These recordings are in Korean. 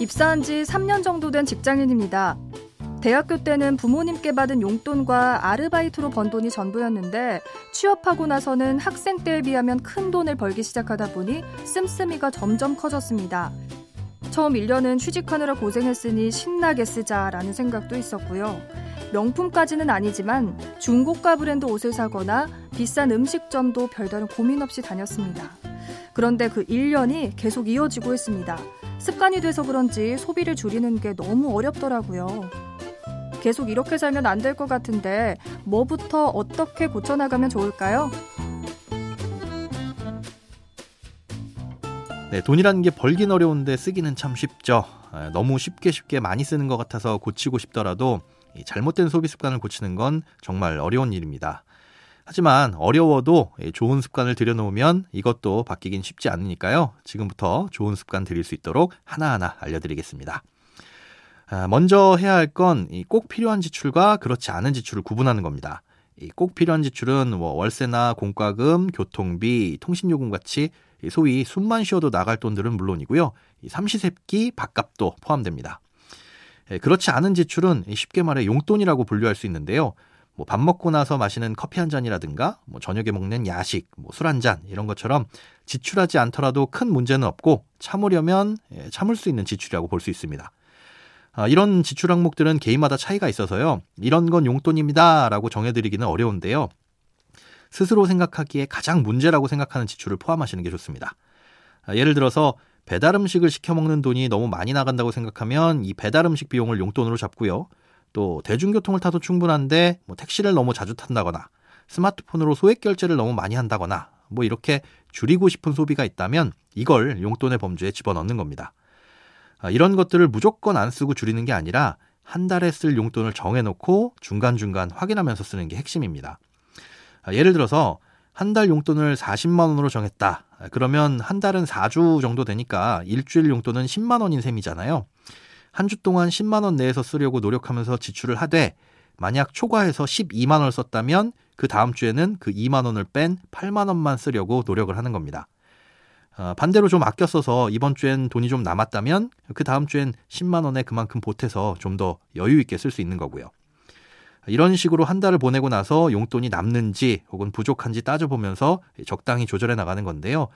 입사한 지 3년 정도 된 직장인입니다. 대학교 때는 부모님께 받은 용돈과 아르바이트로 번 돈이 전부였는데 취업하고 나서는 학생 때에 비하면 큰 돈을 벌기 시작하다 보니 씀씀이가 점점 커졌습니다. 처음 1년은 취직하느라 고생했으니 신나게 쓰자라는 생각도 있었고요. 명품까지는 아니지만 중고가 브랜드 옷을 사거나 비싼 음식점도 별다른 고민 없이 다녔습니다. 그런데 그 1년이 계속 이어지고 있습니다. 습관이 돼서 그런지 소비를 줄이는 게 너무 어렵더라고요. 계속 이렇게 살면 안 될 것 같은데 뭐부터 어떻게 고쳐나가면 좋을까요? 네, 돈이라는 게 벌긴 어려운데 쓰기는 참 쉽죠. 아, 너무 쉽게 쉽게 많이 쓰는 것 같아서 고치고 싶더라도 잘못된 소비 습관을 고치는 건 정말 어려운 일입니다. 하지만 어려워도 좋은 습관을 들여놓으면 이것도 바뀌긴 쉽지 않으니까요. 지금부터 좋은 습관 들일 수 있도록 하나하나 알려드리겠습니다. 아, 먼저 해야 할 건 꼭 필요한 지출과 그렇지 않은 지출을 구분하는 겁니다. 꼭 필요한 지출은 뭐 월세나 공과금, 교통비, 통신요금 같이 소위 숨만 쉬어도 나갈 돈들은 물론이고요. 삼시세끼 밥값도 포함됩니다. 예, 그렇지 않은 지출은 쉽게 말해 용돈이라고 분류할 수 있는데요. 뭐 밥 먹고 나서 마시는 커피 한 잔이라든가 뭐 저녁에 먹는 야식, 뭐 술 한 잔 이런 것처럼 지출하지 않더라도 큰 문제는 없고 참으려면 예, 참을 수 있는 지출이라고 볼 수 있습니다. 아, 이런 지출 항목들은 개인마다 차이가 있어서요. 이런 건 용돈입니다라고 정해드리기는 어려운데요. 스스로 생각하기에 가장 문제라고 생각하는 지출을 포함하시는 게 좋습니다. 아, 예를 들어서 배달 음식을 시켜 먹는 돈이 너무 많이 나간다고 생각하면 이 배달 음식 비용을 용돈으로 잡고요. 또 대중교통을 타도 충분한데 뭐 택시를 너무 자주 탄다거나 스마트폰으로 소액 결제를 너무 많이 한다거나 뭐 이렇게 줄이고 싶은 소비가 있다면 이걸 용돈의 범주에 집어넣는 겁니다. 아, 이런 것들을 무조건 안 쓰고 줄이는 게 아니라 한 달에 쓸 용돈을 정해놓고 중간중간 확인하면서 쓰는 게 핵심입니다. 아, 예를 들어서 한 달 용돈을 40만 원으로 정했다. 아, 그러면 한 달은 4주 정도 되니까 일주일 용돈은 10만 원인 셈이잖아요. 한 주 동안 10만 원 내에서 쓰려고 노력하면서 지출을 하되 만약 초과해서 12만 원을 썼다면 그 다음 주에는 그 2만 원을 뺀 8만 원만 쓰려고 노력을 하는 겁니다. 어, 반대로 좀 아껴 써서 이번 주엔 돈이 좀 남았다면 그 다음 주엔 10만 원에 그만큼 보태서 좀 더 여유 있게 쓸 수 있는 거고요. 이런 식으로 한 달을 보내고 나서 용돈이 남는지 혹은 부족한지 따져보면서 적당히 조절해 나가는 건데요.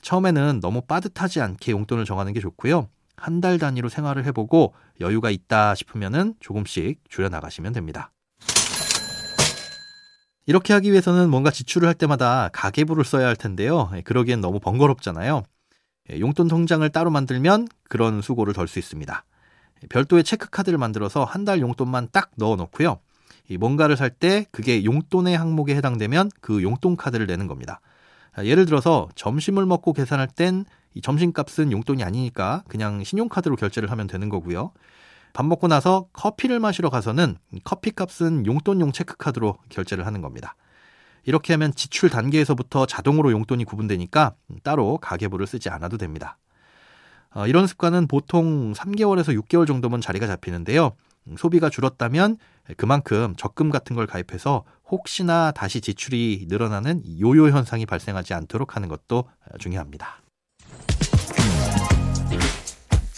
처음에는 너무 빠듯하지 않게 용돈을 정하는 게 좋고요. 한 달 단위로 생활을 해보고 여유가 있다 싶으면은 조금씩 줄여 나가시면 됩니다. 이렇게 하기 위해서는 뭔가 지출을 할 때마다 가계부를 써야 할 텐데요. 예, 그러기엔 너무 번거롭잖아요. 예, 용돈 통장을 따로 만들면 그런 수고를 덜 수 있습니다. 예, 별도의 체크카드를 만들어서 한 달 용돈만 딱 넣어 놓고요. 뭔가를 살 때 그게 용돈의 항목에 해당되면 그 용돈 카드를 내는 겁니다. 아, 예를 들어서 점심을 먹고 계산할 땐 점심값은 용돈이 아니니까 그냥 신용카드로 결제를 하면 되는 거고요. 밥 먹고 나서 커피를 마시러 가서는 커피 값은 용돈용 체크카드로 결제를 하는 겁니다. 이렇게 하면 지출 단계에서부터 자동으로 용돈이 구분되니까 따로 가계부를 쓰지 않아도 됩니다. 어, 이런 습관은 보통 3개월에서 6개월 정도면 자리가 잡히는데요. 소비가 줄었다면 그만큼 적금 같은 걸 가입해서 혹시나 다시 지출이 늘어나는 요요 현상이 발생하지 않도록 하는 것도 중요합니다.